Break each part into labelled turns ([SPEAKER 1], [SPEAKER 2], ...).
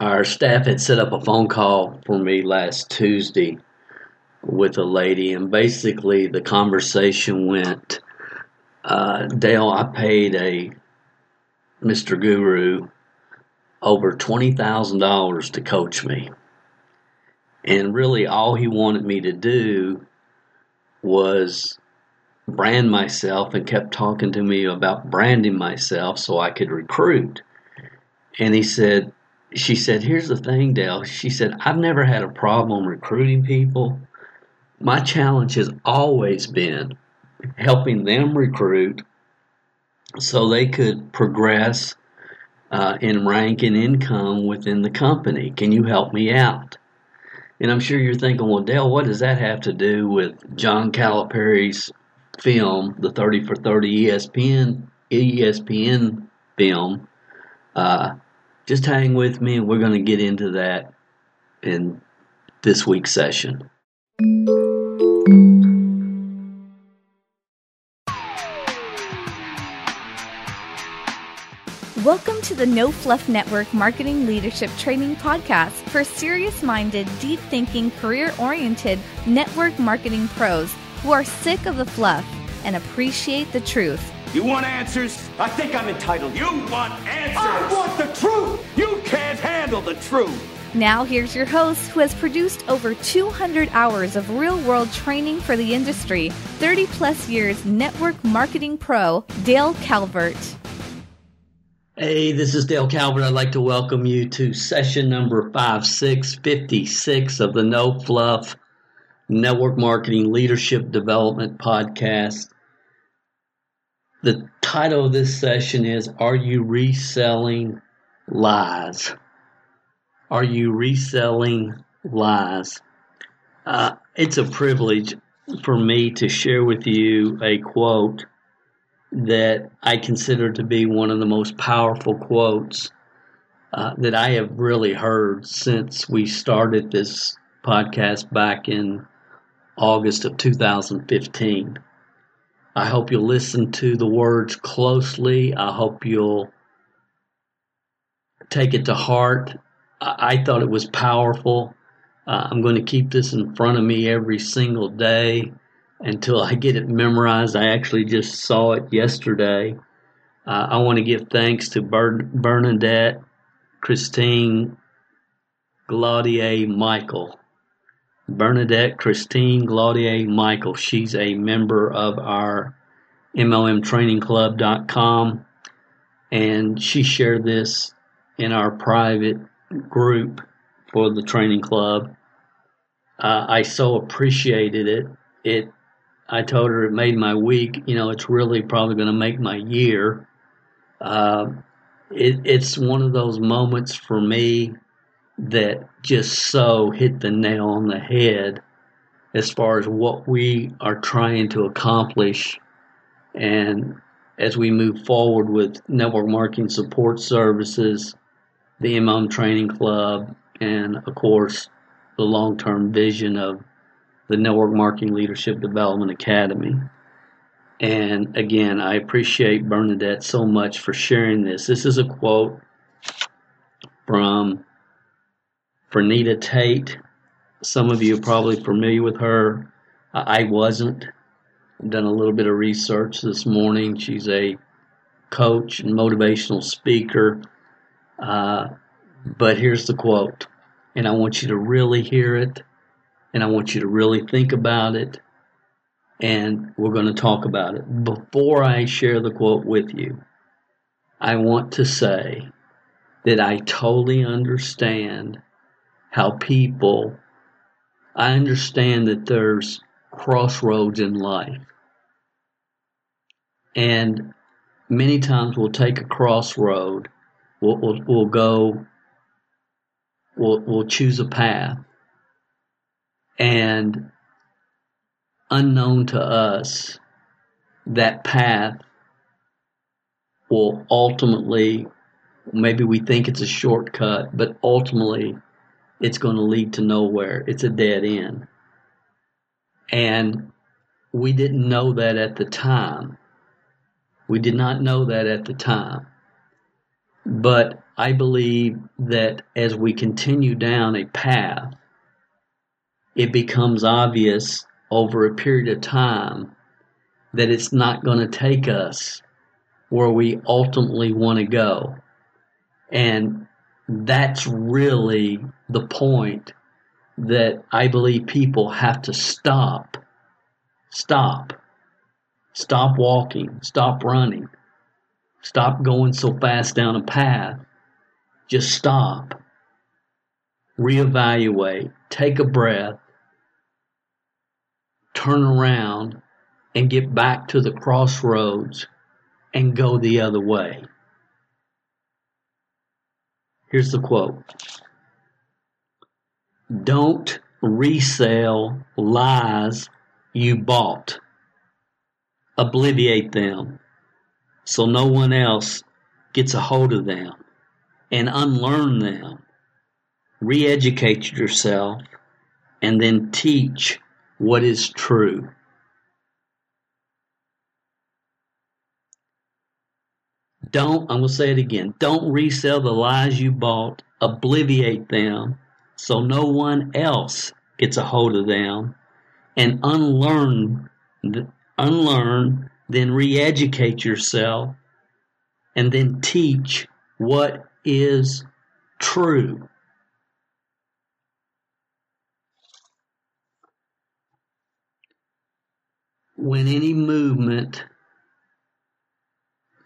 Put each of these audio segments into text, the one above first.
[SPEAKER 1] our staff had set up a phone call for me last Tuesday with a lady, and basically the conversation went uh, Dale, I paid a Mr. Guru over $20,000 to coach me. And really, all he wanted me to do was brand myself and kept talking to me about branding myself so I could recruit. And he said, she said, Here's the thing, Dale. She said, I've never had a problem recruiting people. My challenge has always been helping them recruit so they could progress uh, in rank and income within the company. Can you help me out? And I'm sure you're thinking, well, Dale, what does that have to do with John Calipari's film, the 30 for 30 ESPN ESPN film? Uh, just hang with me, and we're going to get into that in this week's session.
[SPEAKER 2] Welcome to the No Fluff Network Marketing Leadership Training Podcast for serious minded, deep thinking, career oriented network marketing pros who are sick of the fluff and appreciate the truth.
[SPEAKER 3] You want answers?
[SPEAKER 4] I think I'm entitled.
[SPEAKER 3] You want answers?
[SPEAKER 4] I want the truth!
[SPEAKER 3] You can't handle the truth!
[SPEAKER 2] Now, here's your host who has produced over 200 hours of real world training for the industry, 30 plus years network marketing pro, Dale Calvert.
[SPEAKER 1] Hey, this is Dale Calvert. I'd like to welcome you to session number 5656 of the No Fluff Network Marketing Leadership Development Podcast. The title of this session is Are You Reselling Lies? Are you reselling lies? Uh, it's a privilege for me to share with you a quote that I consider to be one of the most powerful quotes uh, that I have really heard since we started this podcast back in August of 2015. I hope you'll listen to the words closely. I hope you'll take it to heart. I, I thought it was powerful. Uh, I'm going to keep this in front of me every single day until I get it memorized. I actually just saw it yesterday. Uh, I want to give thanks to Bernadette, Christine, Glaudier, Michael. Bernadette Christine Glaudier Michael. She's a member of our MLMTrainingClub.com, and she shared this in our private group for the training club. Uh, I so appreciated it. It I told her it made my week. You know, it's really probably going to make my year. Uh, it, it's one of those moments for me that just so hit the nail on the head as far as what we are trying to accomplish. And as we move forward with network marketing support services, the MLM Training Club, and of course, the long term vision of the Network Marketing Leadership Development Academy. And again, I appreciate Bernadette so much for sharing this. This is a quote from Fernita Tate. Some of you are probably familiar with her. I wasn't. I've done a little bit of research this morning. She's a coach and motivational speaker. Uh, but here's the quote, and I want you to really hear it and I want you to really think about it. And we're going to talk about it. Before I share the quote with you, I want to say that I totally understand how people, I understand that there's crossroads in life. And many times we'll take a crossroad, we'll, we'll, we'll go, we'll, we'll choose a path and unknown to us, that path will ultimately, maybe we think it's a shortcut, but ultimately it's going to lead to nowhere. It's a dead end. And we didn't know that at the time. We did not know that at the time. But I believe that as we continue down a path, it becomes obvious over a period of time that it's not going to take us where we ultimately want to go. And that's really the point that I believe people have to stop. Stop. Stop walking. Stop running. Stop going so fast down a path. Just stop. Reevaluate. Take a breath. Turn around and get back to the crossroads and go the other way. Here's the quote Don't resell lies you bought, obliviate them so no one else gets a hold of them, and unlearn them. Re educate yourself and then teach what is true. Don't, I'm going to say it again, don't resell the lies you bought, obliviate them so no one else gets a hold of them, and unlearn, unlearn, then re educate yourself, and then teach what is true. When any movement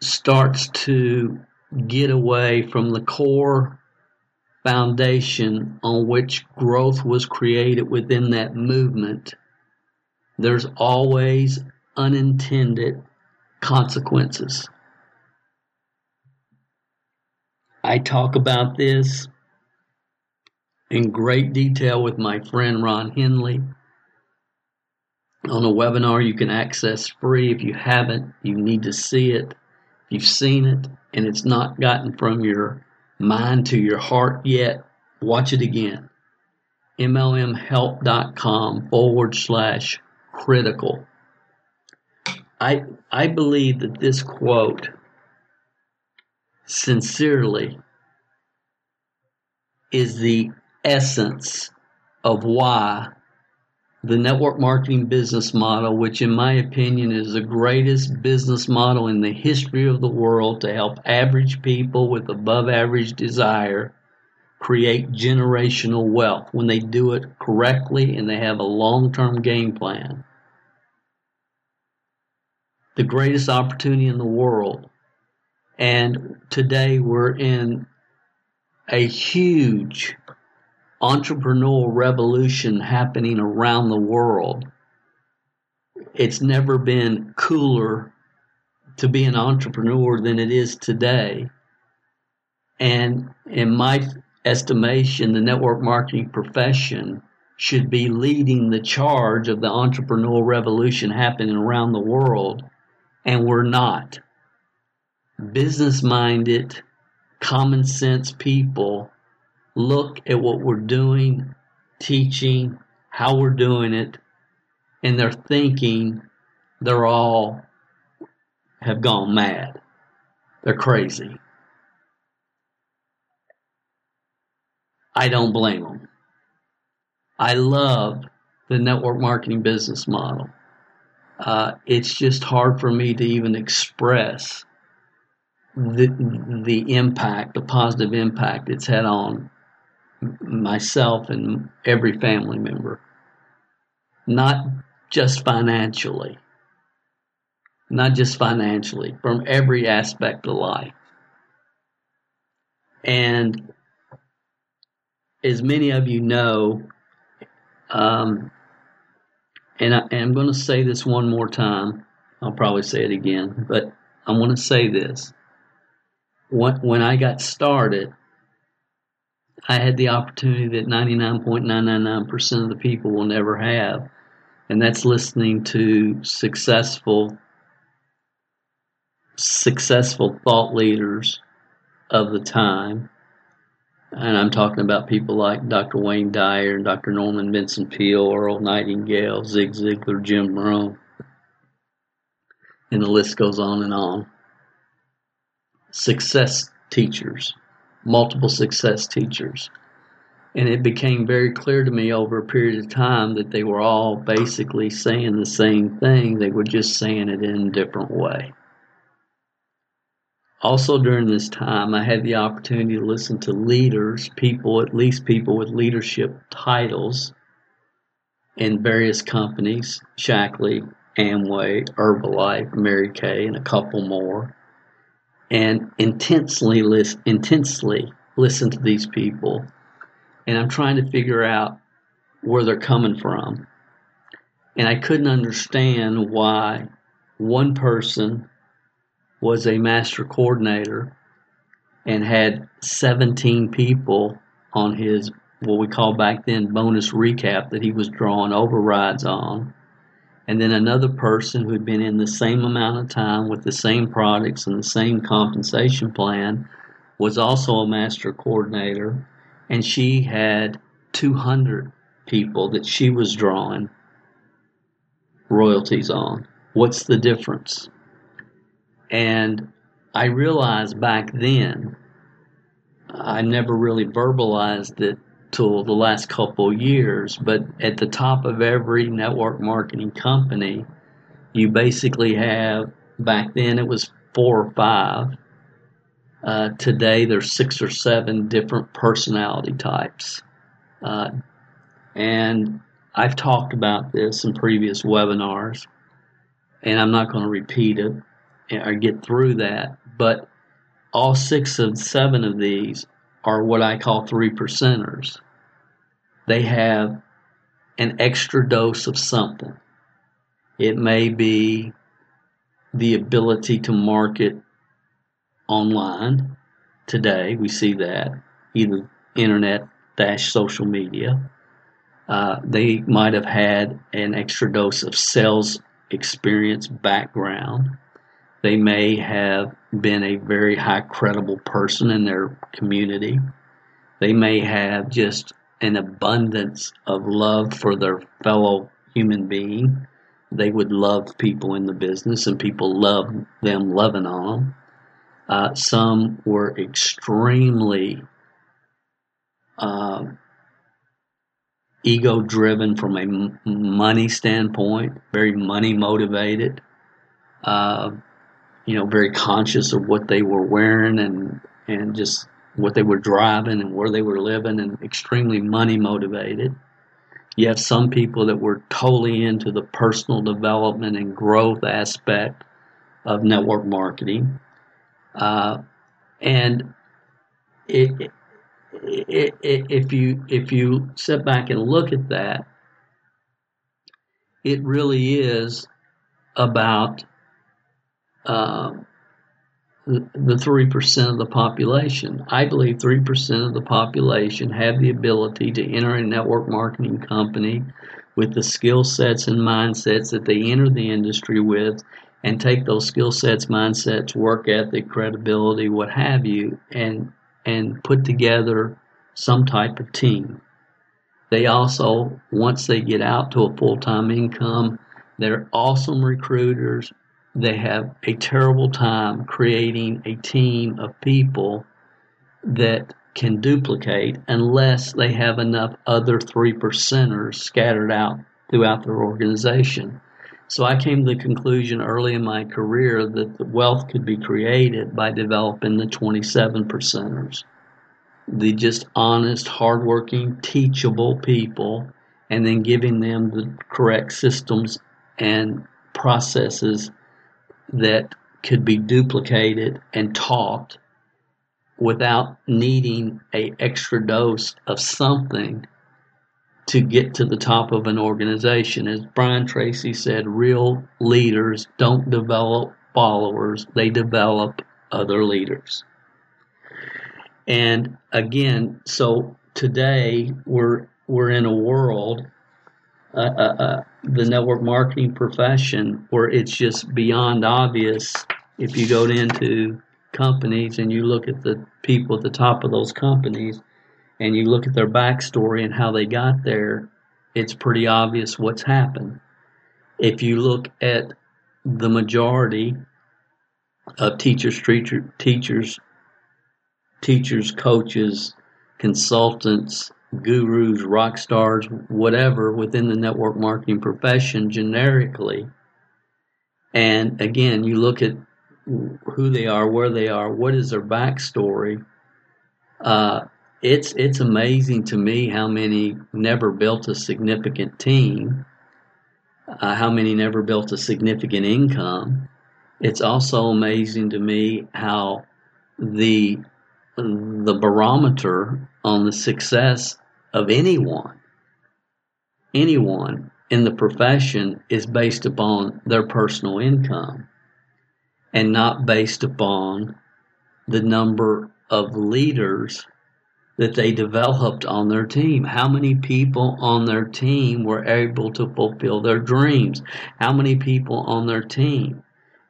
[SPEAKER 1] starts to get away from the core foundation on which growth was created within that movement, there's always unintended consequences. I talk about this in great detail with my friend Ron Henley on a webinar you can access free. If you haven't, you need to see it If you've seen it and it's not gotten from your mind to your heart yet, watch it again. MLMhelp.com forward slash critical. I, I believe that this quote sincerely is the essence of why the network marketing business model, which in my opinion is the greatest business model in the history of the world to help average people with above average desire create generational wealth when they do it correctly and they have a long term game plan. The greatest opportunity in the world. And today we're in a huge entrepreneurial revolution happening around the world. It's never been cooler to be an entrepreneur than it is today. And in my estimation, the network marketing profession should be leading the charge of the entrepreneurial revolution happening around the world, and we're not. Business minded, common sense people look at what we're doing, teaching, how we're doing it, and they're thinking they're all have gone mad. They're crazy. I don't blame them. I love the network marketing business model. Uh, it's just hard for me to even express the the impact, the positive impact it's had on myself and every family member, not just financially, not just financially, from every aspect of life. And as many of you know, um, and, I, am going to say this one more time. I'll probably say it again, but I want to say this. When, when I got started, I had the opportunity that 99.999% of the people will never have, and that's listening to successful successful thought leaders of the time. And I'm talking about people like Dr. Wayne Dyer, Dr. Norman Vincent Peale, Earl Nightingale, Zig Ziglar, Jim Rohn. And the list goes on and on. Success teachers multiple success teachers. And it became very clear to me over a period of time that they were all basically saying the same thing. They were just saying it in a different way. Also, during this time, I had the opportunity to listen to leaders, people, at least people with leadership titles in various companies Shaklee, Amway, Herbalife, Mary Kay, and a couple more, and intensely listen, intensely listen to these people. And I'm trying to figure out where they're coming from. And I couldn't understand why one person was a master coordinator and had 17 people on his what we call back then bonus recap that he was drawing overrides on. And then another person who'd been in the same amount of time with the same products and the same compensation plan was also a master coordinator. And she had 200 people that she was drawing royalties on. What's the difference? And I realized back then, I never really verbalized it till the last couple years, but at the top of every network marketing company, you basically have, back then it was four or five. Uh, today there's six or seven different personality types. Uh, and I've talked about this in previous webinars, and I'm not going to repeat it or get through that, but all six of seven of these are what I call three percenters they have an extra dose of something. It may be the ability to market online. Today, we see that either internet dash social media. Uh, they might have had an extra dose of sales experience background. They may have been a very high credible person in their community. They may have just an abundance of love for their fellow human being. They would love people in the business, and people love them loving on them. Uh, some were extremely uh, ego driven from a money standpoint, very money motivated. Uh, you know, very conscious of what they were wearing and and just what they were driving and where they were living and extremely money motivated. You have some people that were totally into the personal development and growth aspect of network marketing. Uh, and it, it, it, if you if you sit back and look at that, it really is about uh, the three percent of the population. I believe three percent of the population have the ability to enter a network marketing company with the skill sets and mindsets that they enter the industry with and take those skill sets, mindsets, work ethic, credibility, what have you, and and put together some type of team. They also, once they get out to a full time income, they're awesome recruiters, they have a terrible time creating a team of people that can duplicate unless they have enough other three percenters scattered out throughout their organization. So I came to the conclusion early in my career that the wealth could be created by developing the 27 percenters. The just honest, hardworking, teachable people, and then giving them the correct systems and processes that could be duplicated and taught without needing a extra dose of something to get to the top of an organization. As Brian Tracy said, real leaders don't develop followers, they develop other leaders. And again, so today we're we're in a world uh, uh, uh, the network marketing profession where it's just beyond obvious if you go into companies and you look at the people at the top of those companies and you look at their backstory and how they got there, it's pretty obvious what's happened. If you look at the majority of teachers, teacher, teachers, teachers, coaches, consultants, gurus, rock stars, whatever within the network marketing profession generically. And again, you look at who they are, where they are, what is their backstory. Uh, it's it's amazing to me how many never built a significant team, uh, how many never built a significant income. It's also amazing to me how the the barometer on the success of anyone, anyone in the profession is based upon their personal income and not based upon the number of leaders that they developed on their team. How many people on their team were able to fulfill their dreams? How many people on their team?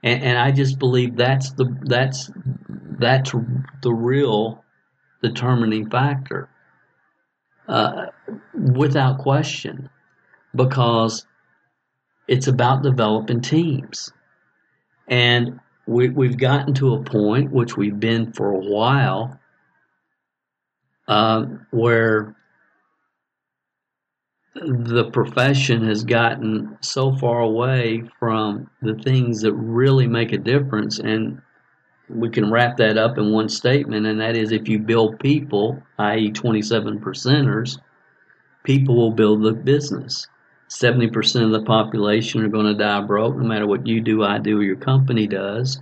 [SPEAKER 1] And, and I just believe that's the that's that's the real determining factor uh, without question, because it's about developing teams. And we, we've gotten to a point, which we've been for a while, uh, where the profession has gotten so far away from the things that really make a difference and we can wrap that up in one statement, and that is if you build people, i.e., 27 percenters, people will build the business. 70% of the population are going to die broke no matter what you do, I do, or your company does.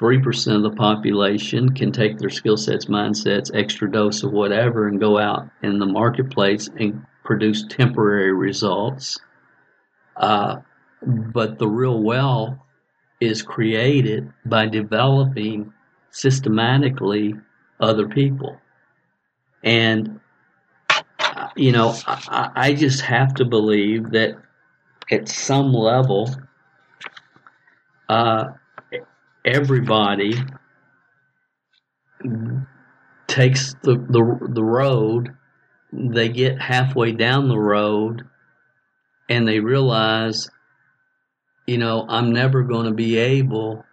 [SPEAKER 1] 3% of the population can take their skill sets, mindsets, extra dose of whatever, and go out in the marketplace and produce temporary results. Uh, but the real wealth is created by developing systematically other people. And, you know, I, I just have to believe that at some level, uh, everybody takes the, the, the road, they get halfway down the road, and they realize you know, I'm never going to be able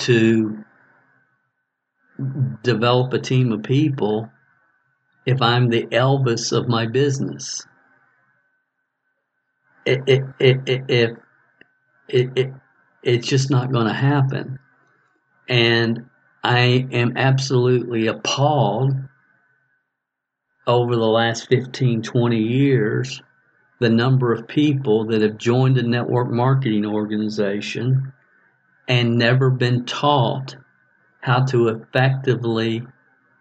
[SPEAKER 1] to develop a team of people if I'm the Elvis of my business. It, it, it, it, it, it, it it's just not going to happen. And I am absolutely appalled over the last 15, 20 years the number of people that have joined a network marketing organization and never been taught how to effectively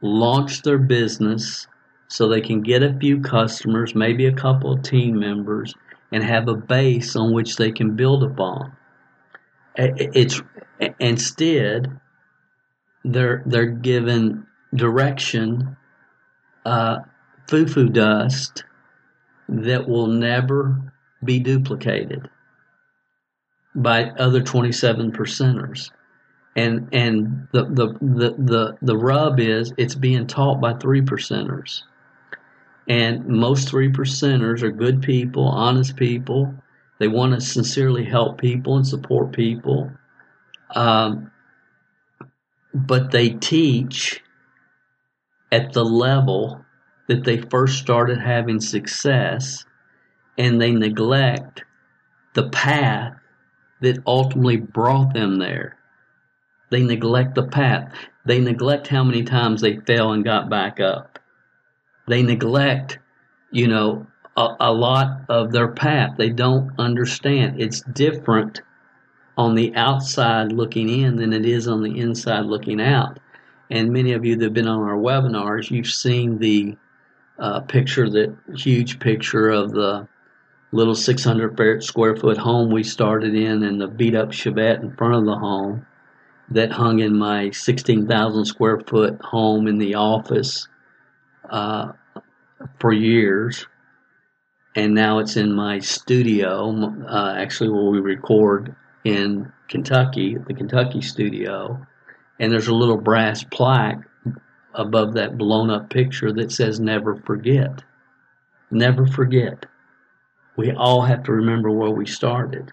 [SPEAKER 1] launch their business so they can get a few customers, maybe a couple of team members, and have a base on which they can build upon. It's instead they're they're given direction, uh, foo-foo dust, that will never be duplicated by other 27 percenters. And and the, the, the, the, the rub is it's being taught by three percenters. And most three percenters are good people, honest people. They want to sincerely help people and support people. Um, but they teach at the level that they first started having success and they neglect the path that ultimately brought them there. They neglect the path. They neglect how many times they fell and got back up. They neglect, you know, a, a lot of their path. They don't understand. It's different on the outside looking in than it is on the inside looking out. And many of you that have been on our webinars, you've seen the uh, picture, that huge picture of the little 600 square foot home we started in and the beat up Chevette in front of the home that hung in my 16,000 square foot home in the office uh, for years. And now it's in my studio, uh, actually, where we record in Kentucky, the Kentucky studio. And there's a little brass plaque above that blown up picture that says never forget. Never forget. We all have to remember where we started.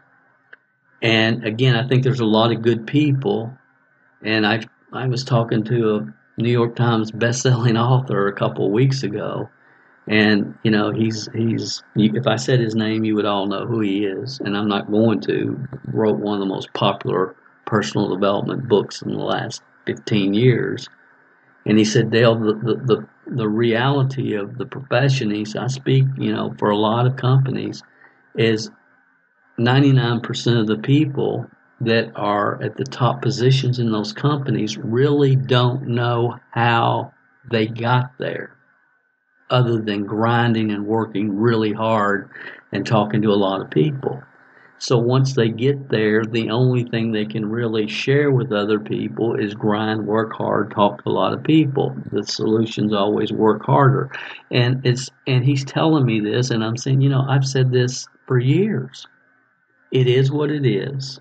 [SPEAKER 1] And again, I think there's a lot of good people. And I I was talking to a New York Times best-selling author a couple of weeks ago, and you know he's he's if I said his name, you would all know who he is, and I'm not going to. Wrote one of the most popular personal development books in the last 15 years, and he said, Dale, the the the, the reality of the profession. He said, I speak, you know, for a lot of companies, is 99% of the people that are at the top positions in those companies really don't know how they got there other than grinding and working really hard and talking to a lot of people. So once they get there, the only thing they can really share with other people is grind, work hard, talk to a lot of people. The solutions always work harder. And it's and he's telling me this and I'm saying, you know, I've said this for years. It is what it is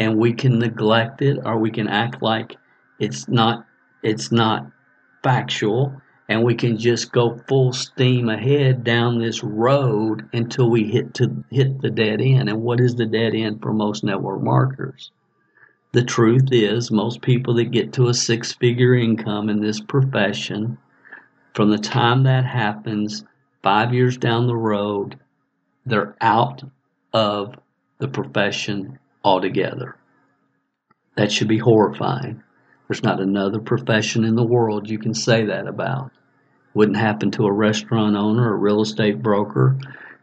[SPEAKER 1] and we can neglect it or we can act like it's not it's not factual and we can just go full steam ahead down this road until we hit to hit the dead end and what is the dead end for most network marketers the truth is most people that get to a six figure income in this profession from the time that happens 5 years down the road they're out of the profession altogether. That should be horrifying. There's not another profession in the world you can say that about. Wouldn't happen to a restaurant owner, a real estate broker.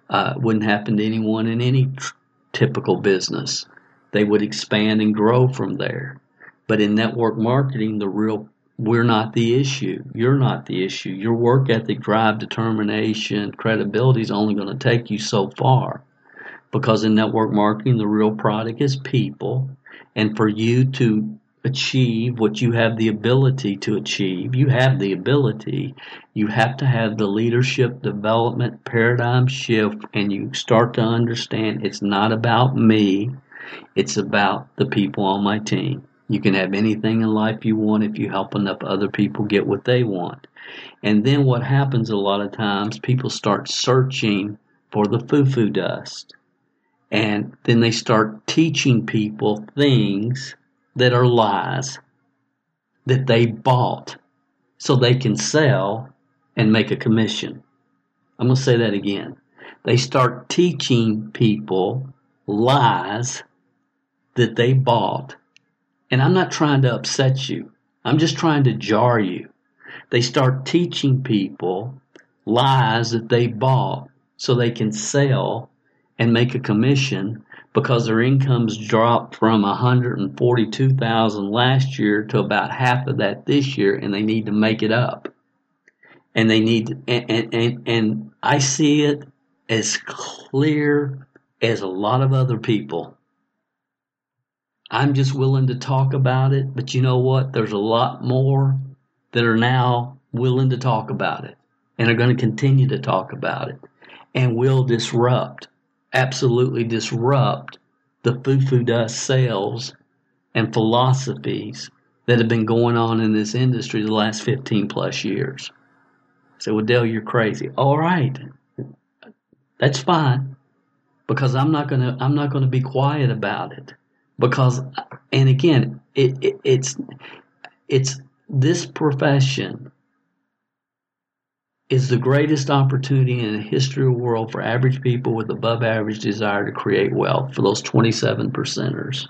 [SPEAKER 1] Uh, wouldn't happen to anyone in any tr- typical business. They would expand and grow from there. But in network marketing, the real we're not the issue. You're not the issue. Your work ethic, drive, determination, credibility is only going to take you so far because in network marketing, the real product is people. And for you to achieve what you have the ability to achieve, you have the ability, you have to have the leadership development paradigm shift, and you start to understand it's not about me, it's about the people on my team. You can have anything in life you want if you help enough other people get what they want. And then what happens a lot of times, people start searching for the foo foo dust and then they start teaching people things that are lies that they bought so they can sell and make a commission. I'm going to say that again. They start teaching people lies that they bought. And I'm not trying to upset you. I'm just trying to jar you. They start teaching people lies that they bought so they can sell and make a commission because their incomes dropped from 142,000 last year to about half of that this year and they need to make it up. And they need and and and I see it as clear as a lot of other people. I'm just willing to talk about it, but you know what? There's a lot more that are now willing to talk about it and are going to continue to talk about it and will disrupt absolutely disrupt the foo foo dust sales and philosophies that have been going on in this industry the last 15 plus years. Said, well, Dale, you're crazy. All right. That's fine. Because I'm not gonna I'm not gonna be quiet about it. Because and again, it, it it's it's this profession is the greatest opportunity in the history of the world for average people with above average desire to create wealth for those 27 percenters.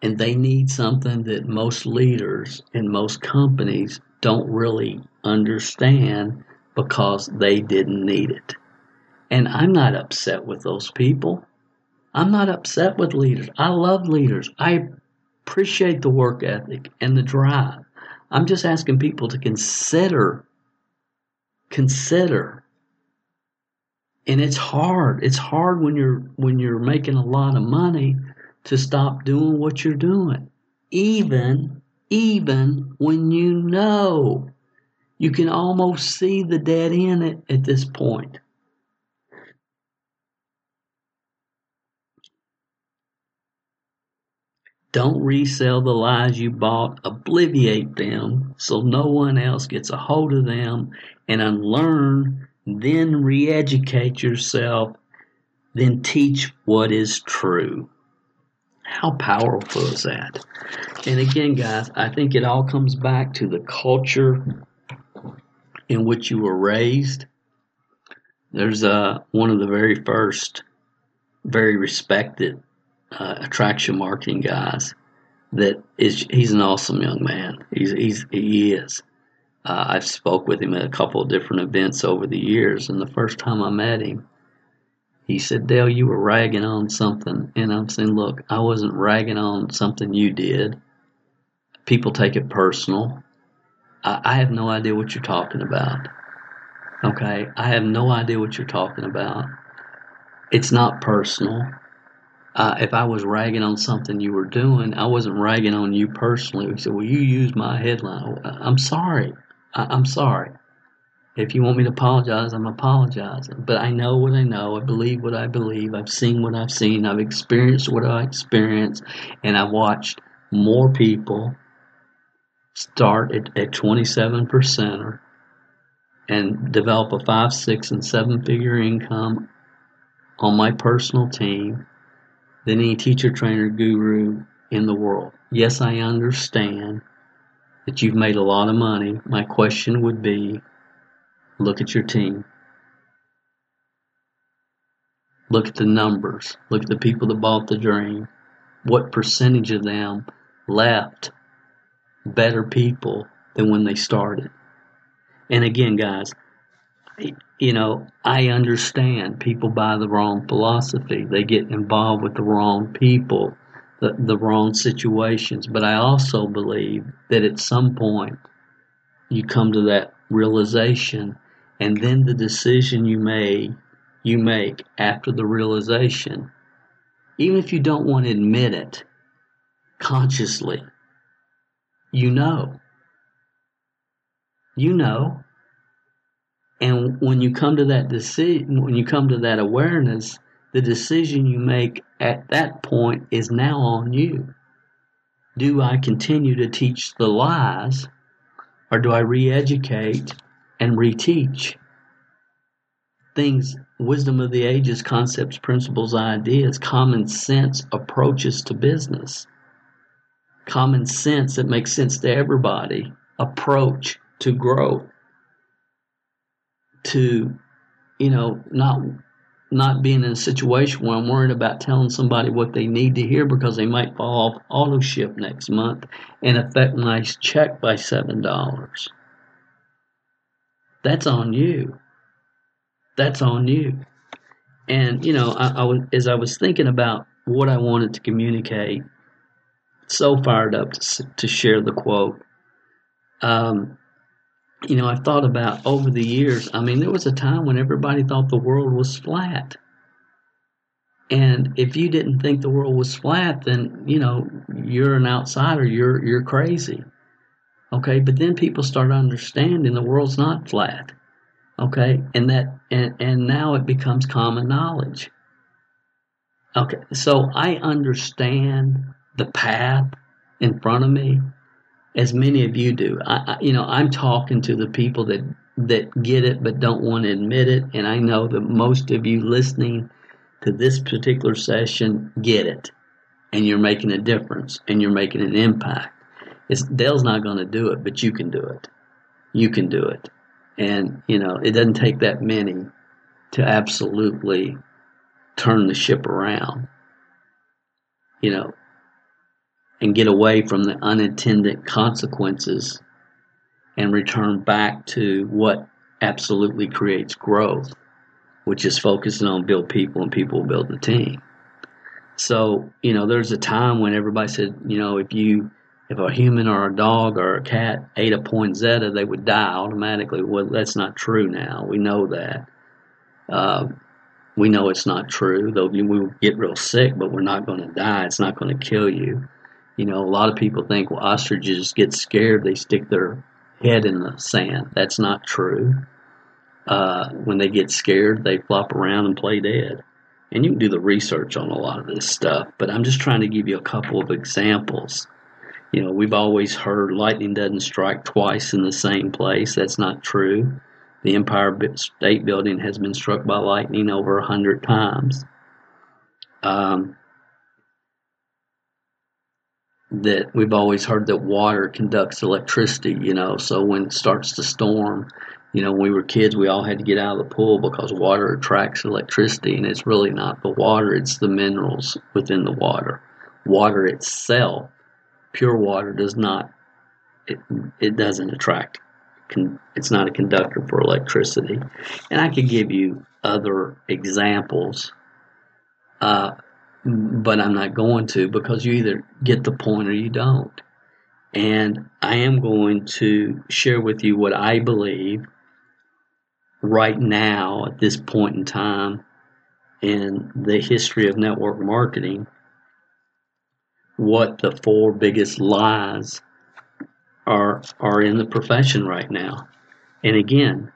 [SPEAKER 1] And they need something that most leaders and most companies don't really understand because they didn't need it. And I'm not upset with those people. I'm not upset with leaders. I love leaders. I appreciate the work ethic and the drive. I'm just asking people to consider, consider. And it's hard. It's hard when you're when you're making a lot of money to stop doing what you're doing. Even even when you know you can almost see the dead end at, at this point. Don't resell the lies you bought, obliviate them so no one else gets a hold of them and unlearn, then re educate yourself, then teach what is true. How powerful is that? And again, guys, I think it all comes back to the culture in which you were raised. There's uh, one of the very first, very respected uh, attraction marketing guys that is he's an awesome young man. He's he's he is. Uh, I've spoke with him at a couple of different events over the years, and the first time I met him, he said, "Dale, you were ragging on something," and I'm saying, "Look, I wasn't ragging on something you did. People take it personal. I, I have no idea what you're talking about. Okay, I have no idea what you're talking about. It's not personal." Uh, if I was ragging on something you were doing, I wasn't ragging on you personally. He said, "Well, you used my headline." I'm sorry. I, am sorry. If you want me to apologize, I'm apologizing. But I know what I know. I believe what I believe. I've seen what I've seen. I've experienced what I experienced. And I've watched more people start at, at 27% and develop a five, six, and seven figure income on my personal team than any teacher, trainer, guru in the world. Yes, I understand that you've made a lot of money, my question would be look at your team. Look at the numbers. Look at the people that bought the dream. What percentage of them left better people than when they started? And again, guys, you know, I understand people buy the wrong philosophy. They get involved with the wrong people the, the wrong situations. But I also believe that at some point you come to that realization and then the decision you may you make after the realization, even if you don't want to admit it consciously, you know. You know. And when you come to that decision, when you come to that awareness, the decision you make at that point is now on you. Do I continue to teach the lies or do I re educate and reteach? Things, wisdom of the ages, concepts, principles, ideas, common sense approaches to business. Common sense that makes sense to everybody, approach to growth, to, you know, not not being in a situation where I'm worried about telling somebody what they need to hear because they might fall off auto ship next month and affect my check by seven dollars. That's on you. That's on you. And you know, I, I was as I was thinking about what I wanted to communicate, so fired up to, to share the quote. Um, you know, I've thought about over the years. I mean, there was a time when everybody thought the world was flat. And if you didn't think the world was flat, then, you know, you're an outsider, you're you're crazy. Okay? But then people start understanding the world's not flat. Okay? And that and, and now it becomes common knowledge. Okay. So I understand the path in front of me as many of you do. I, I, you know, I'm talking to the people that that get it but don't want to admit it, and I know that most of you listening to this particular session get it, and you're making a difference and you're making an impact. It's, Dale's not going to do it, but you can do it. You can do it, and you know it doesn't take that many to absolutely turn the ship around. You know, and get away from the unintended consequences and return back to what absolutely creates growth, which is focusing on build people and people build the team. So, you know, there's a time when everybody said, you know, if you if a human or a dog or a cat ate a poinsettia, they would die automatically. Well, that's not true now. We know that. Uh, we know it's not true. Though we will get real sick, but we're not going to die. It's not going to kill you. You know, a lot of people think well, ostriches get scared, they stick their head in the sand. That's not true. Uh, when they get scared, they flop around and play dead. And you can do the research on a lot of this stuff, but I'm just trying to give you a couple of examples. You know, we've always heard lightning doesn't strike twice in the same place. That's not true. The Empire State Building has been struck by lightning over a hundred times. Um, that we've always heard that water conducts electricity, you know. So when it starts to storm, you know, when we were kids, we all had to get out of the pool because water attracts electricity, and it's really not the water, it's the minerals within the water. Water itself, pure water, does not, it, it doesn't attract, it's not a conductor for electricity. And I could give you other examples, uh, Mm-hmm. but I'm not going to because you either get the point or you don't. And I am going to share with you what I believe right now at this point in time in the history of network marketing what the four biggest lies are are in the profession right now. And again,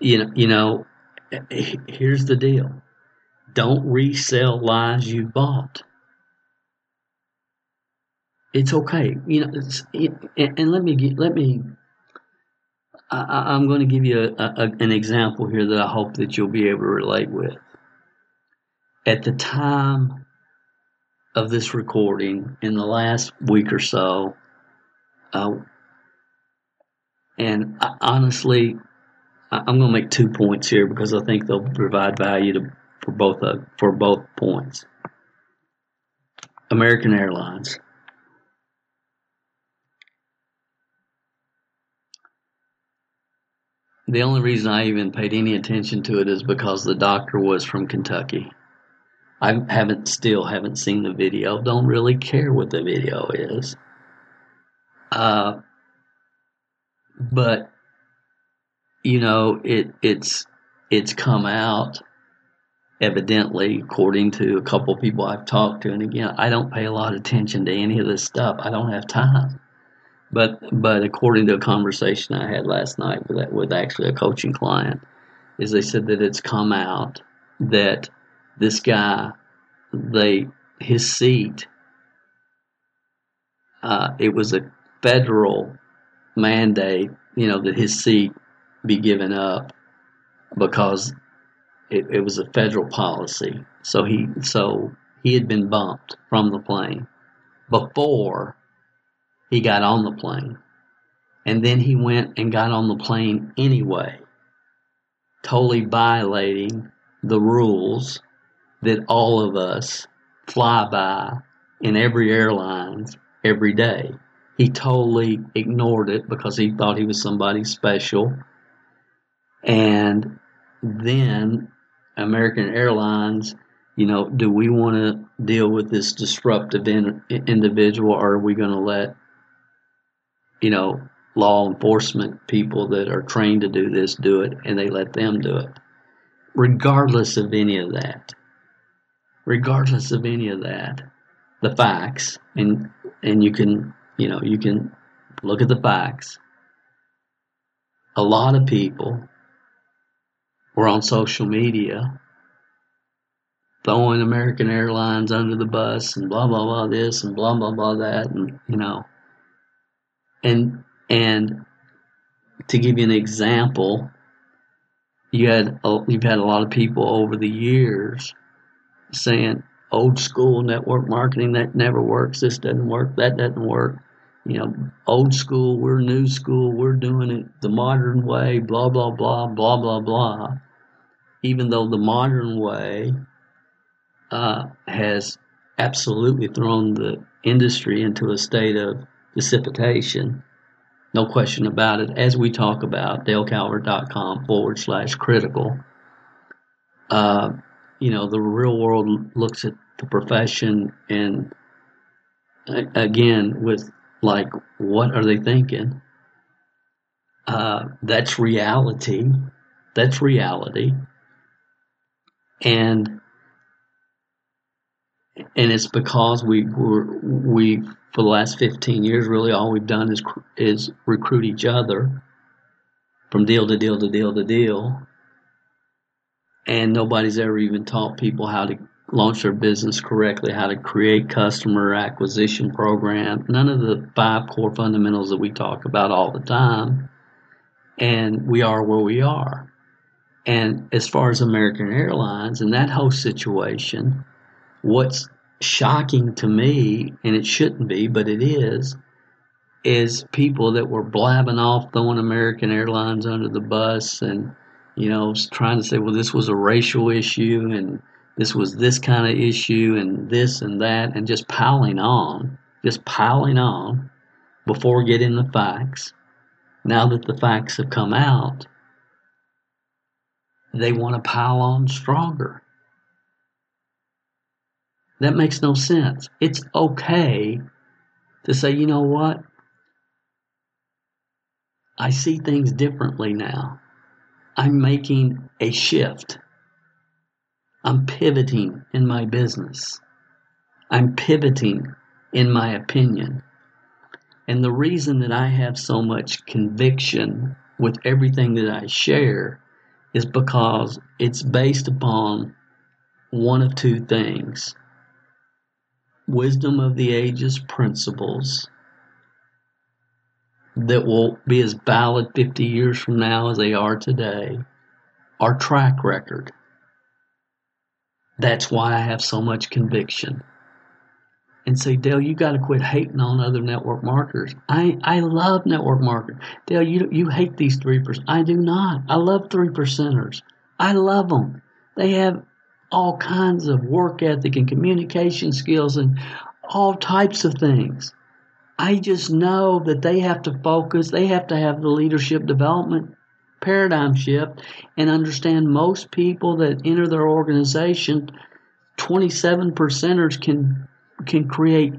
[SPEAKER 1] you know, you know, here's the deal. Don't resell lies you bought. It's okay, you know. It, and let me let me I, am going to give you a, a, an example here that I hope that you'll be able to relate with. At the time of this recording, in the last week or so, uh, and I, honestly, I, am going to make two points here because I think they'll provide value to, for both uh, for both points. American Airlines. The only reason I even paid any attention to it is because the doctor was from Kentucky. I haven't still haven't seen the video. Don't really care what the video is. Uh, but you know, it it's it's come out evidently, according to a couple people I've talked to. And again, I don't pay a lot of attention to any of this stuff. I don't have time. But but according to a conversation I had last night with with actually a coaching client, is they said that it's come out that this guy, they his seat, uh, it was a federal mandate, you know, that his seat be given up because it, it was a federal policy. So he so he had been bumped from the plane before he got on the plane. And then he went and got on the plane anyway, totally violating the rules that all of us fly by in every airlines every day. He totally ignored it because he thought he was somebody special. And then American Airlines you know, do we want to deal with this disruptive in, individual or are we going to let you know, law enforcement people that are trained to do this do it and they let them do it. Regardless of any of that. Regardless of any of that, the facts and and you can, you know, you can look at the facts. A lot of people were on social media throwing American Airlines under the bus and blah blah blah this and blah blah blah that and you know and and to give you an example, you had you've had a lot of people over the years saying old school network marketing that never works. This doesn't work. That doesn't work. You know, old school. We're new school. We're doing it the modern way. Blah blah blah blah blah blah. Even though the modern way uh, has absolutely thrown the industry into a state of precipitation. No question about it. As we talk about, dalecalvert.com forward slash critical. Uh, you know, the real world looks at the profession and again with like, what are they thinking? Uh, that's reality. That's reality. And and it's because we were we for the last 15 years really all we've done is is recruit each other from deal to deal to deal to deal. And nobody's ever even taught people how to launch their business correctly how to create customer acquisition program. None of the five core fundamentals that we talk about all the time. And we are where we are and as far as american airlines and that whole situation what's shocking to me, and it shouldn't be, but it is, is people that were blabbing off throwing American Airlines under the bus and, you know, trying to say, well, this was a racial issue and this was this kind of issue and this and that and just piling on, just piling on before getting the facts. Now that the facts have come out, they want to pile on stronger. That makes no sense. It's okay to say, you know what? I see things differently now. I'm making a shift. I'm pivoting in my business. I'm pivoting in my opinion. And the reason that I have so much conviction with everything that I share is because it's based upon one of two things wisdom of the ages principles that will be as valid 50 years from now as they are today, our track record. That's why I have so much conviction. And say, Dale, you got to quit hating on other network marketers. I, I love network marketers. Dale, you, you hate these 3%. I do not. I love 3 percenters. I love them. They have all kinds of work ethic and communication skills and all types of things. I just know that they have to focus, they have to have the leadership development paradigm shift and understand most people that enter their organization, 27 percenters can can create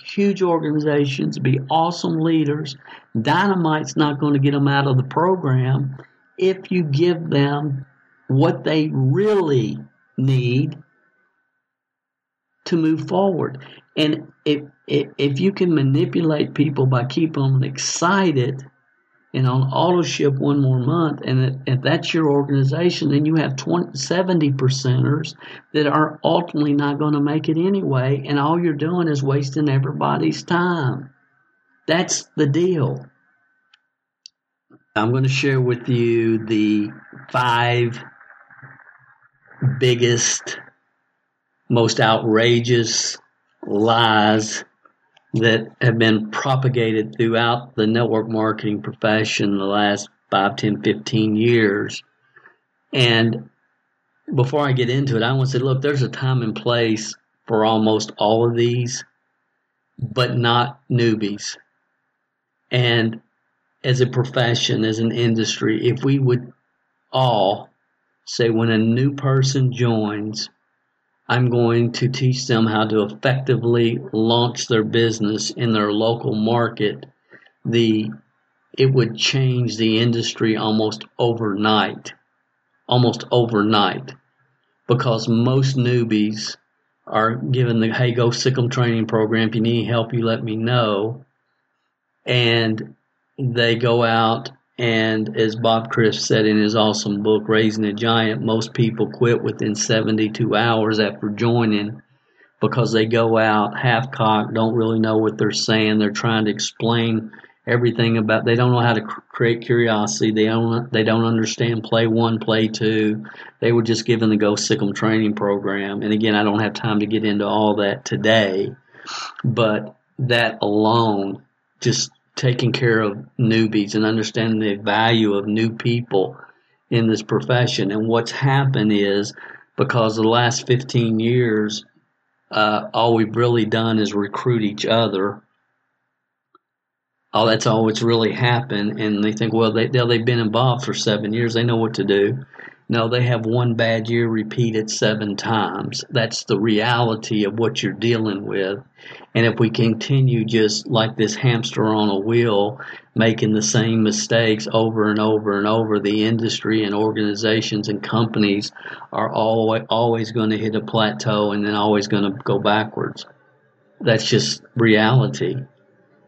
[SPEAKER 1] huge organizations, be awesome leaders. Dynamite's not going to get them out of the program if you give them what they really need to move forward. And if, if, if you can manipulate people by keeping them excited and on auto ship one more month, and if that's your organization, then you have 20, 70 percenters that are ultimately not going to make it anyway, and all you're doing is wasting everybody's time. That's the deal. I'm going to share with you the five biggest, most outrageous lies that have been propagated throughout the network marketing profession the last 5, 10, 15 years. And before I get into it, I want to say, look, there's a time and place for almost all of these, but not newbies. And as a profession, as an industry, if we would all say when a new person joins, I'm going to teach them how to effectively launch their business in their local market. The it would change the industry almost overnight. Almost overnight. Because most newbies are given the hey go SICM training program. If you need help, you let me know. And they go out and as Bob Crisp said in his awesome book, Raising a Giant, most people quit within 72 hours after joining because they go out half cocked, don't really know what they're saying. They're trying to explain everything about. They don't know how to create curiosity. They don't. They don't understand play one, play two. They were just given the Go SICM training program. And again, I don't have time to get into all that today, but that alone just taking care of newbies and understanding the value of new people in this profession. And what's happened is because the last 15 years, uh, all we've really done is recruit each other. Oh, that's all that's really happened. And they think, well, they, they've been involved for seven years. They know what to do. No, they have one bad year repeated seven times. That's the reality of what you're dealing with. And if we continue just like this hamster on a wheel, making the same mistakes over and over and over, the industry and organizations and companies are always, always going to hit a plateau and then always going to go backwards. That's just reality.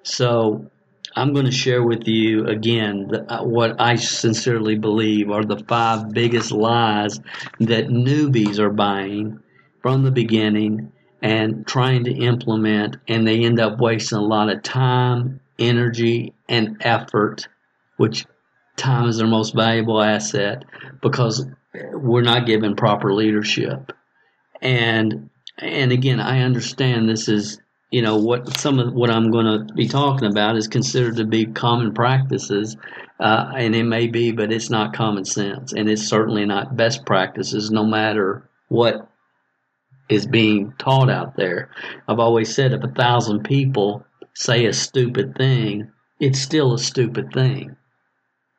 [SPEAKER 1] So I'm going to share with you again uh, what I sincerely believe are the five biggest lies that newbies are buying from the beginning and trying to implement, and they end up wasting a lot of time, energy, and effort, which time is their most valuable asset because we're not given proper leadership. And and again, I understand this is you know what some of what I'm going to be talking about is considered to be common practices, uh, and it may be, but it's not common sense, and it's certainly not best practices, no matter what is being taught out there. I've always said if a thousand people say a stupid thing, it's still a stupid thing.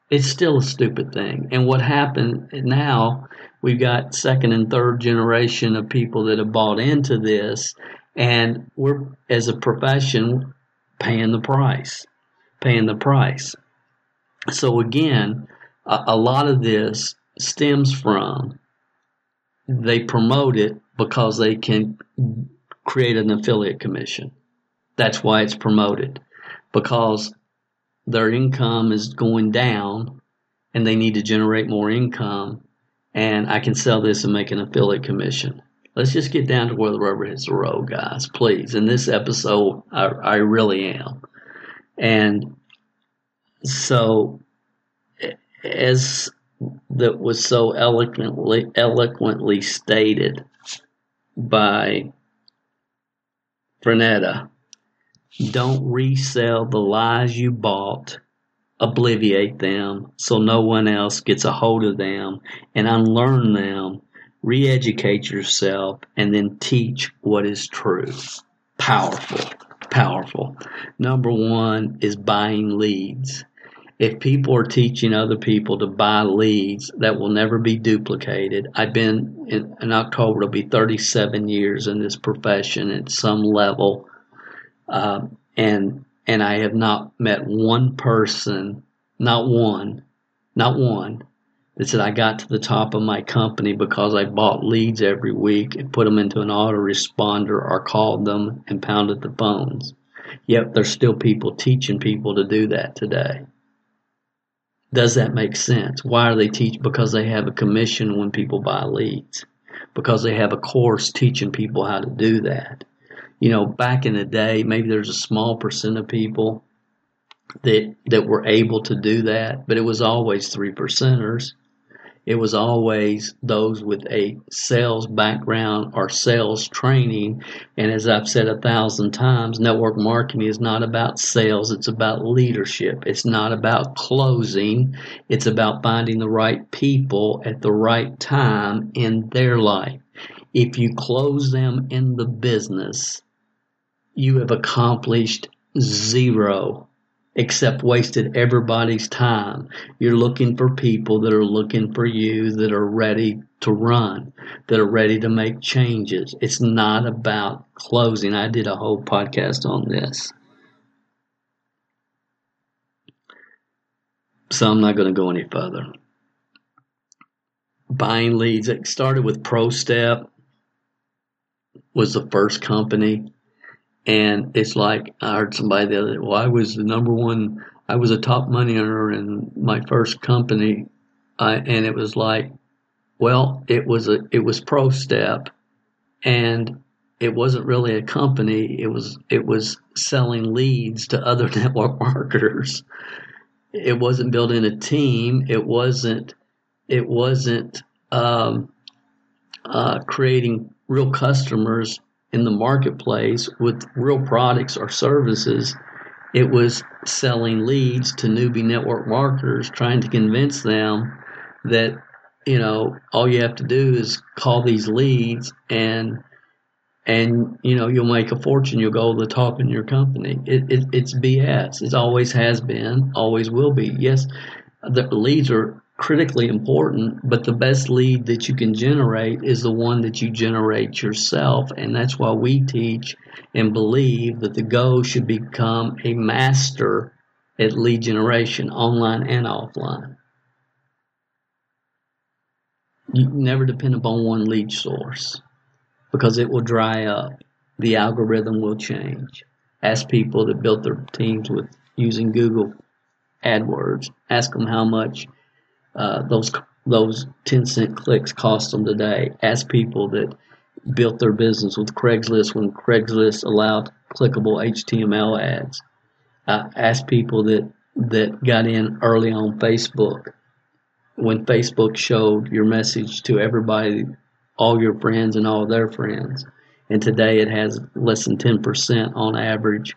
[SPEAKER 1] It's still a stupid thing. And what happened now, we've got second and third generation of people that have bought into this and we're as a profession paying the price paying the price. So again a, a lot of this stems from they promote it because they can create an affiliate commission. That's why it's promoted. Because their income is going down and they need to generate more income and I can sell this and make an affiliate commission let's just get down to where the rubber hits the road, guys, please. In this episode, I, I really am. And so, as that was so eloquently eloquently stated by Frenetta, don't resell the lies you bought, obliviate them so no one else gets a hold of them, and unlearn them re-educate yourself, and then teach what is true. Powerful, powerful. Number one is buying leads. If people are teaching other people to buy leads, that will never be duplicated. I've been in, in October, it'll be 37 years in this profession at some level, uh, and and I have not met one person, not one, not one, that said I got to the top of my company because I bought leads every week and put them into an autoresponder or called them and pounded the phones. Yet there's still people teaching people to do that today. Does that make sense? Why are they teach? Because they have a commission when people buy leads. Because they have a course teaching people how to do that. You know, back in the day, maybe there's a small percent of people that that were able to do that, but it was always three percenters it was always those with a sales background or sales training. And as I've said a thousand times, network marketing is not about sales, it's about leadership. It's not about closing, it's about finding the right people at the right time in their life. If you close them in the business, you have accomplished zero except wasted everybody's time. You're looking for people that are looking for you that are ready to run, that are ready to make changes. It's not about closing. I did a whole podcast on this. So I'm not going to go any further. Buying leads. It started with ProStep was the first company and it's like I heard somebody the other day, well, I was the number one, I was a top money earner in my first company. Uh, and it was like, well, it was a, it was ProStep and it wasn't really a company. It was, it was selling leads to other network marketers. It wasn't building a team. It wasn't, it wasn't, um, uh, creating real customers in the marketplace with real products or services. It was selling leads to newbie network marketers, trying to convince them that, you know, all you have to do is call these leads and and you know you'll make a fortune you'll go to the top in your company it, it, it's bs it always has been always will be yes the leads are critically important, but the best lead that you can generate is the one that you generate yourself. And that's why we teach and believe that the goal should become a master at lead generation, online and offline. You never depend upon one lead source because it will dry up. The algorithm will change. Ask people that built their teams with using Google AdWords. Ask them how much uh, those those 10 cent clicks cost them today. Ask people that built their business with Craigslist when Craigslist allowed clickable HTML ads. Uh, ask people that that got in early on Facebook when Facebook showed your message to everybody, all your friends and all their friends. and today it has less than 10% on average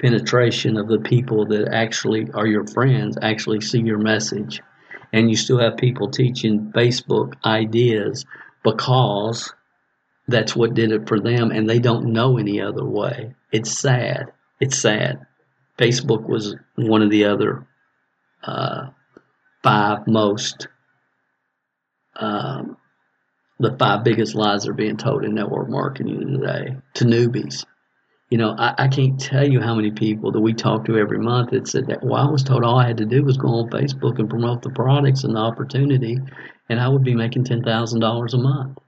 [SPEAKER 1] penetration of the people that actually are your friends actually see your message. And you still have people teaching Facebook ideas because that's what did it for them and they don't know any other way. It's sad. It's sad. Facebook was one of the other uh, five most, um, the five biggest lies that are being told in network marketing today to newbies. You know, I, I can't tell you how many people that we talk to every month that said that, well, I was told all I had to do was go on Facebook and promote the products and the opportunity, and I would be making $10,000 a month.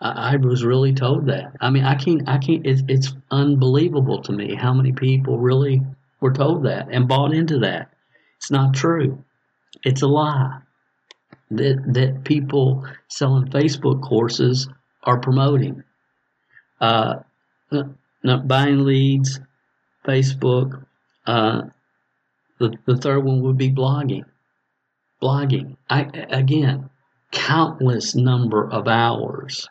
[SPEAKER 1] I, I was really told that. I mean, I can't, I can't, it's, it's unbelievable to me how many people really were told that and bought into that. It's not true. It's a lie that that people selling Facebook courses are promoting. Uh, not buying leads, Facebook. Uh, the the third one would be blogging. Blogging. I again, countless number of hours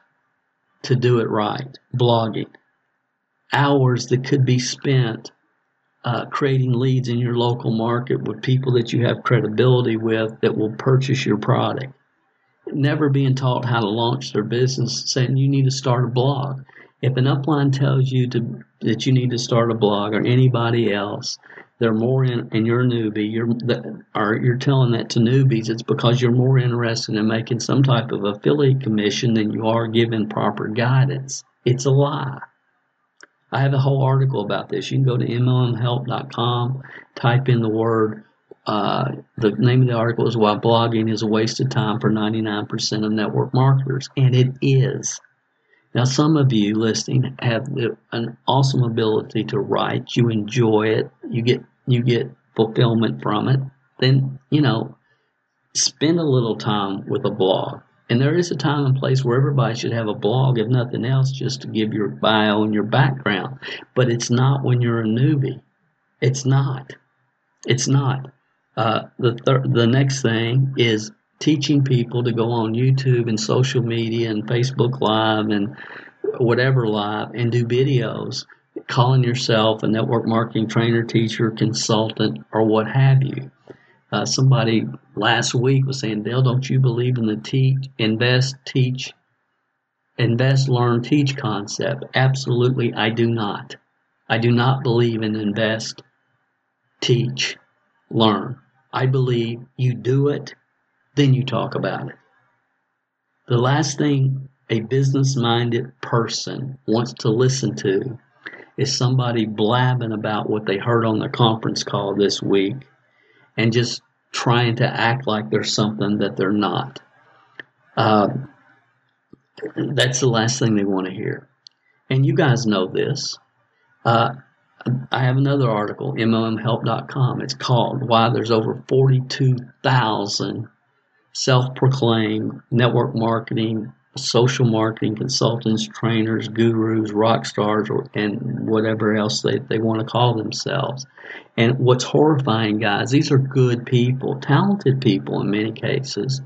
[SPEAKER 1] to do it right. Blogging. Hours that could be spent uh, creating leads in your local market with people that you have credibility with that will purchase your product. Never being taught how to launch their business, saying you need to start a blog. If an upline tells you to, that you need to start a blog or anybody else, they're more in, and you're a newbie, you're, or you're telling that to newbies, it's because you're more interested in making some type of affiliate commission than you are giving proper guidance. It's a lie. I have a whole article about this. You can go to mlmhelp.com, type in the word. Uh, the name of the article is Why Blogging is a Waste of Time for 99% of Network Marketers. And it is. Now, some of you listening have an awesome ability to write. You enjoy it. You get you get fulfillment from it. Then you know, spend a little time with a blog. And there is a time and place where everybody should have a blog, if nothing else, just to give your bio and your background. But it's not when you're a newbie. It's not. It's not. Uh, the thir- the next thing is teaching people to go on YouTube and social media and Facebook Live and whatever live and do videos, calling yourself a network marketing trainer, teacher, consultant, or what have you. Uh, somebody last week was saying, Dale, don't you believe in the teach, invest, teach, invest, learn, teach concept? Absolutely, I do not. I do not believe in invest, teach, learn. I believe you do it, then you talk about it. The last thing a business minded person wants to listen to is somebody blabbing about what they heard on the conference call this week and just trying to act like they're something that they're not. Uh, that's the last thing they want to hear. And you guys know this. Uh, I have another article, MLMhelp.com. It's called Why There's Over 42,000 Self Proclaimed Network Marketing social marketing consultants, trainers, gurus, rock stars, or, and whatever else they, they want to call themselves. And what's horrifying, guys, these are good people, talented people in many cases,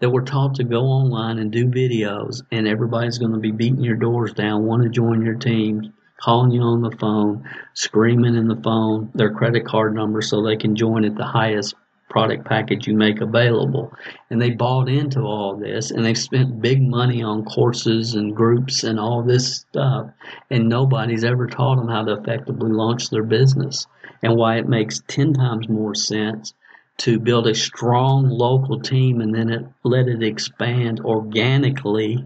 [SPEAKER 1] that were taught to go online and do videos, and everybody's going to be beating your doors down, want to join your team, calling you on the phone, screaming in the phone their credit card number so they can join at the highest product package you make available. And they bought into all this and they've spent big money on courses and groups and all this stuff. And nobody's ever taught them how to effectively launch their business and why it makes 10 times more sense to build a strong local team and then it, let it expand organically,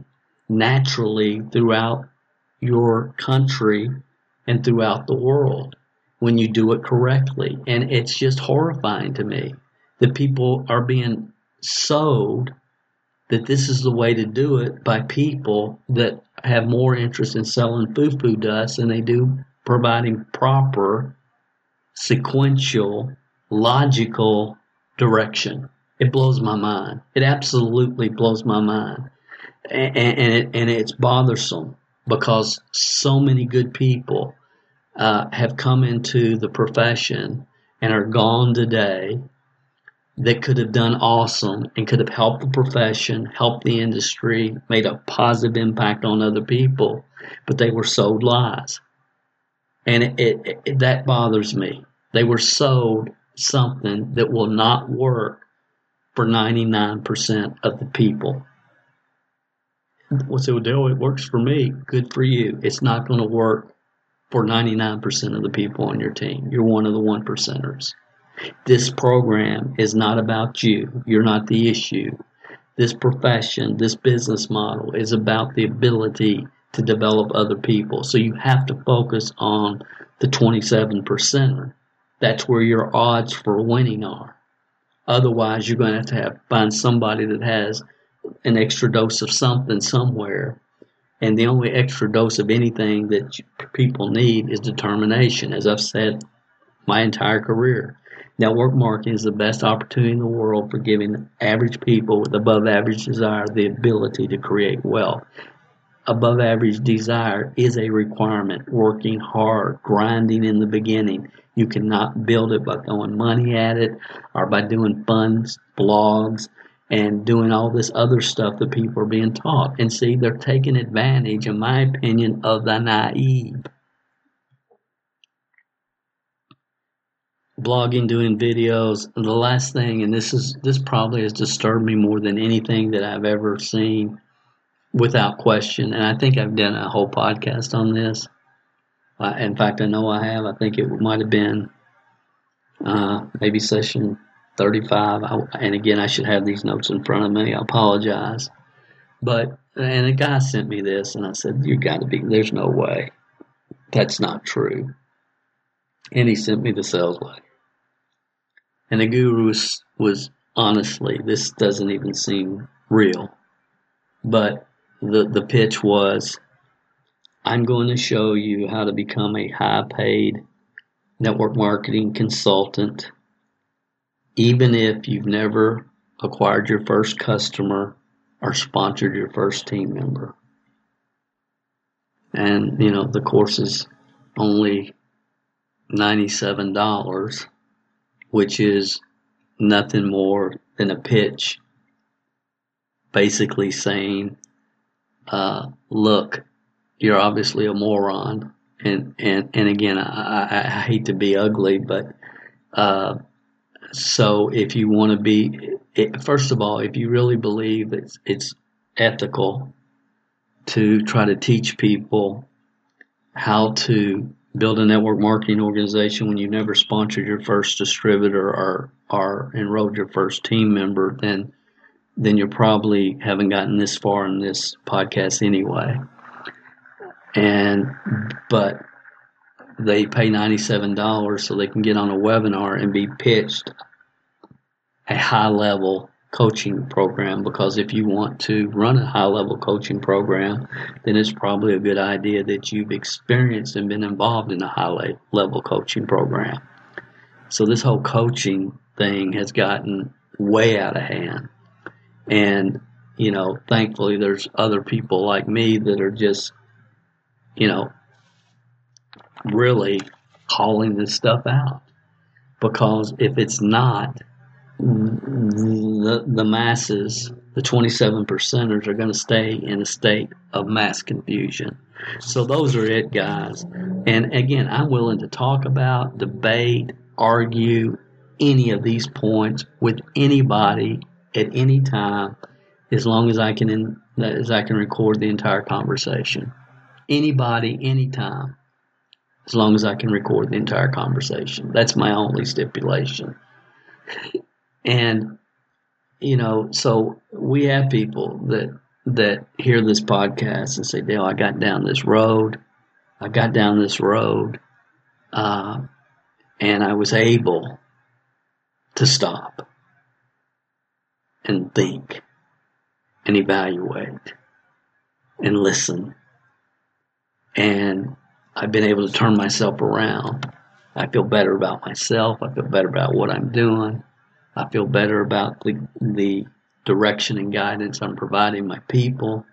[SPEAKER 1] naturally throughout your country and throughout the world when you do it correctly. And it's just horrifying to me that people are being sold that this is the way to do it by people that have more interest in selling foo-foo dust than they do providing proper sequential logical direction. It blows my mind. It absolutely blows my mind. And, and, it, and it's bothersome because so many good people uh, have come into the profession and are gone today that could have done awesome and could have helped the profession, helped the industry, made a positive impact on other people, but they were sold lies. And it, it, it, that bothers me. They were sold something that will not work for 99% of the people. Well, so Dale, it works for me. Good for you. It's not going to work for 99% of the people on your team. You're one of the one percenters. This program is not about you. You're not the issue. This profession, this business model is about the ability to develop other people. So you have to focus on the 27 percenter. That's where your odds for winning are. Otherwise, you're going to have to have, find somebody that has an extra dose of something somewhere. And the only extra dose of anything that people need is determination, as I've said my entire career. Network marketing is the best opportunity in the world for giving average people with above average desire the ability to create wealth. Above average desire is a requirement. Working hard, grinding in the beginning. You cannot build it by throwing money at it or by doing fun blogs and doing all this other stuff that people are being taught. And see, they're taking advantage, in my opinion, of the naive. Blogging, doing videos. And the last thing, and this is this probably has disturbed me more than anything that I've ever seen, without question. And I think I've done a whole podcast on this. In fact, I know I have. I think it might have been uh, maybe session 35. I, and again, I should have these notes in front of me. I apologize. But, and a guy sent me this, and I said, You got to be, there's no way. That's not true. And he sent me the sales letter. And the guru was, was honestly, this doesn't even seem real. But the, the pitch was I'm going to show you how to become a high paid network marketing consultant, even if you've never acquired your first customer or sponsored your first team member. And, you know, the course is only $97 which is nothing more than a pitch basically saying, uh, look, you're obviously a moron. And, and, and again, I, I hate to be ugly, but, uh, so if you want to be, it, first of all, if you really believe it's, it's ethical to try to teach people how to build a network marketing organization when you've never sponsored your first distributor or or enrolled your first team member, then then you probably haven't gotten this far in this podcast anyway. And but they pay ninety seven dollars so they can get on a webinar and be pitched a high level coaching program because if you want to run a high level coaching program, then it's probably a good idea that you've experienced and been involved in a high level coaching program. So this whole coaching thing has gotten way out of hand. And, you know, thankfully there's other people like me that are just, you know, really calling this stuff out. Because if it's not, the, the masses, the 27 percenters, are going to stay in a state of mass confusion. So those are it, guys. And again, I'm willing to talk about, debate, argue any of these points with anybody at any time, as long as I can in, as I can record the entire conversation. Anybody, anytime, as long as I can record the entire conversation. That's my only stipulation. And you know, so we have people that that hear this podcast and say, "Dale, I got down this road. I got down this road, uh, and I was able to stop and think and evaluate and listen, and I've been able to turn myself around. I feel better about myself. I feel better about what I'm doing." I feel better about the, the direction and guidance I'm providing my people.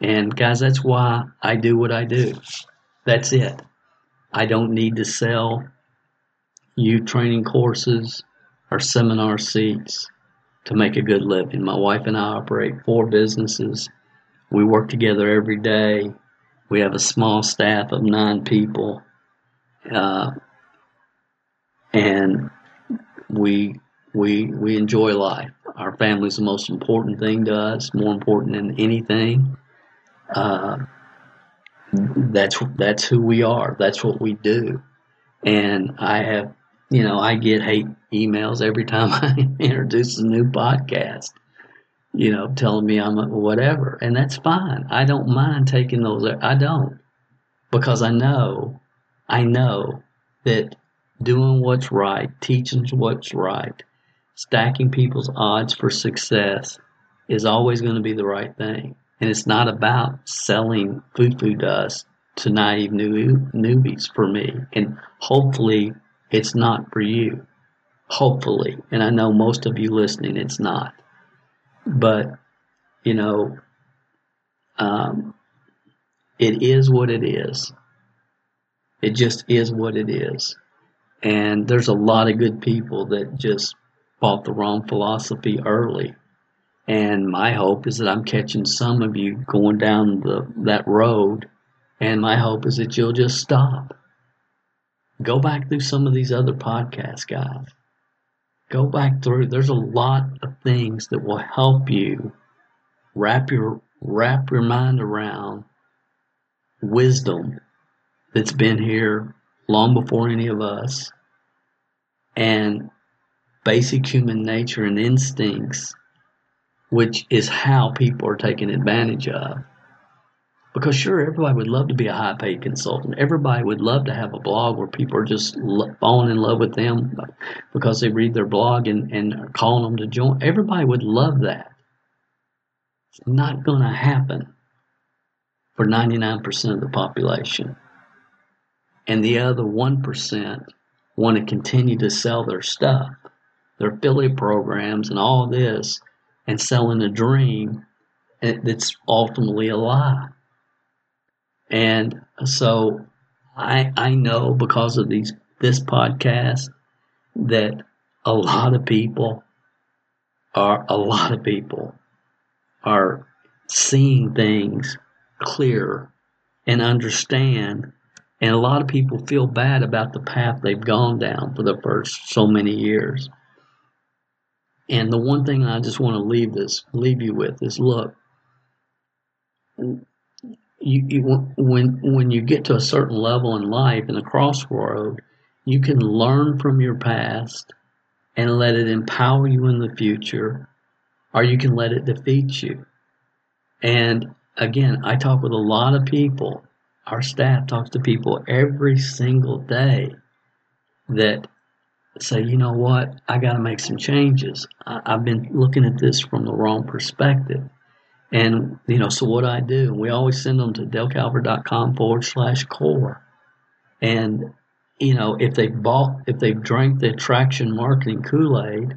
[SPEAKER 1] And guys, that's why I do what I do. That's it. I don't need to sell you training courses. or seminar seats to make a good living. My wife and I operate four businesses. We work together every day. We have a small staff of nine people. Uh, and we we we enjoy life. Our family's the most important thing to us, more important than anything. Uh, that's that's who we are. That's what we do. And I have, you know, I get hate emails every time I introduce a new podcast. You know, telling me I'm a whatever, and that's fine. I don't mind taking those. I don't because I know, I know that doing what's right, teaching what's right, stacking people's odds for success is always going to be the right thing. And it's not about selling foo-foo dust to naive new, newbies for me. And hopefully it's not for you. Hopefully. And I know most of you listening, it's not. But, you know, um, it is what it is. It just is what it is. And there's a lot of good people that just bought the wrong philosophy early. And my hope is that I'm catching some of you going down the, that road. And my hope is that you'll just stop. Go back through some of these other podcasts, guys. Go back through. There's a lot of things that will help you wrap your wrap your mind around wisdom that's been here long before any of us and basic human nature and instincts, which is how people are taken advantage of. Because sure, everybody would love to be a high paid consultant. Everybody would love to have a blog where people are just lo- falling in love with them because they read their blog and, and are calling them to join. Everybody would love that. It's not going to happen for 99% of the population. And the other 1% want to continue to sell their stuff, their affiliate programs, and all this, and selling a dream that's ultimately a lie. And so I I know because of these this podcast that a lot of people are a lot of people are seeing things clear and understand and a lot of people feel bad about the path they've gone down for the first so many years. And the one thing I just want to leave this leave you with is look you, you, when when you get to a certain level in life in the crossroad, you can learn from your past and let it empower you in the future, or you can let it defeat you. And again, I talk with a lot of people our staff talks to people every single day that say, you know what, I got to make some changes. I, have been looking at this from the wrong perspective. And, you know, so what I do, we always send them to dalecalvert.com forward slash core. And, you know, if they've bought, if they've drank the attraction marketing Kool Aid,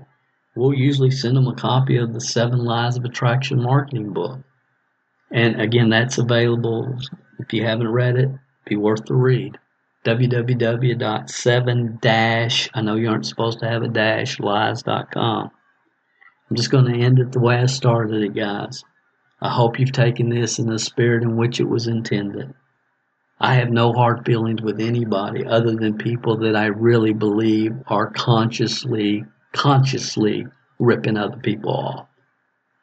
[SPEAKER 1] we'll usually send them a copy of the Seven Lies of Attraction Marketing book. And again, that's available if you haven't read it, be worth the read. www.7 dash, I know you aren't supposed to have a dash, lies.com. I'm just going to end it the way I started it, guys. I hope you've taken this in the spirit in which it was intended. I have no hard feelings with anybody other than people that I really believe are consciously, consciously ripping other people off.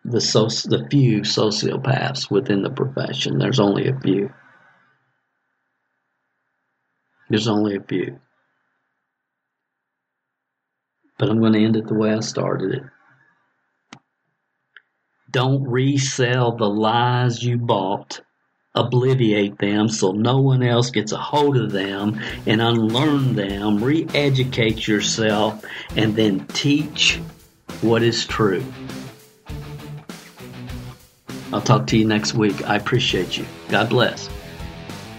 [SPEAKER 1] The, so, the few sociopaths within the profession, there's only a few. There's only a few. But I'm going to end it the way I started it. Don't resell the lies you bought. Obliviate them so no one else gets a hold of them and unlearn them. Re educate yourself and then teach what is true. I'll talk to you next week. I appreciate you. God bless.